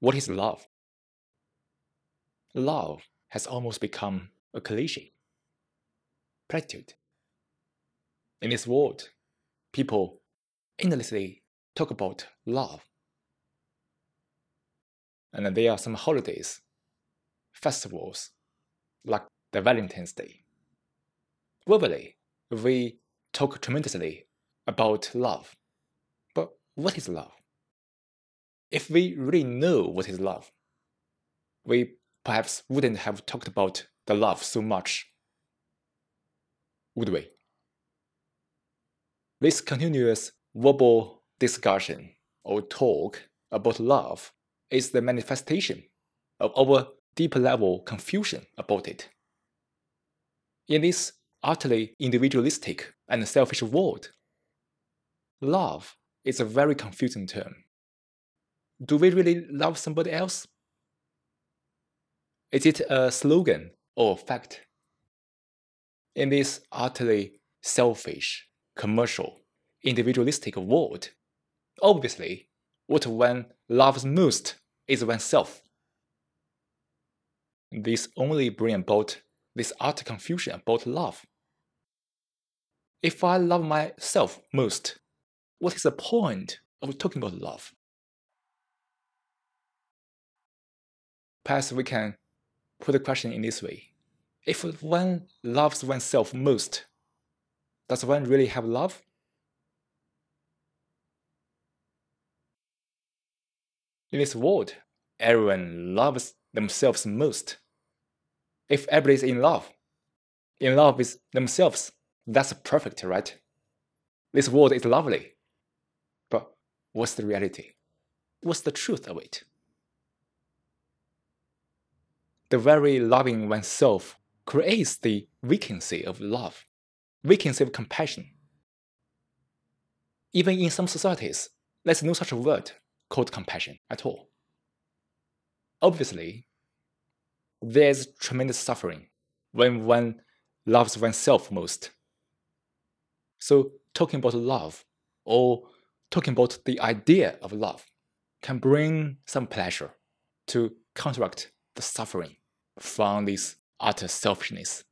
what is love? Love has almost become a cliche, platitude. In this world, people endlessly talk about love. And there are some holidays, festivals, like the Valentine's Day. Verbally, we talk tremendously about love. But what is love? If we really know what is love, we perhaps wouldn't have talked about the love so much, would we? This continuous verbal discussion or talk about love is the manifestation of our deeper level confusion about it. In this utterly individualistic and selfish world, love is a very confusing term. Do we really love somebody else? Is it a slogan or a fact? In this utterly selfish, commercial, individualistic world, obviously, what one loves most is oneself. This only brings about this utter confusion about love. If I love myself most, what is the point of talking about love? Perhaps we can put the question in this way If one loves oneself most, does one really have love? In this world, everyone loves themselves most. If everybody's in love, in love with themselves, that's perfect, right? This world is lovely. But what's the reality? What's the truth of it? The very loving oneself creates the vacancy of love, vacancy of compassion. Even in some societies, there's no such word called compassion at all. Obviously, there's tremendous suffering when one loves oneself most. So, talking about love or talking about the idea of love can bring some pleasure to counteract the suffering from this utter selfishness.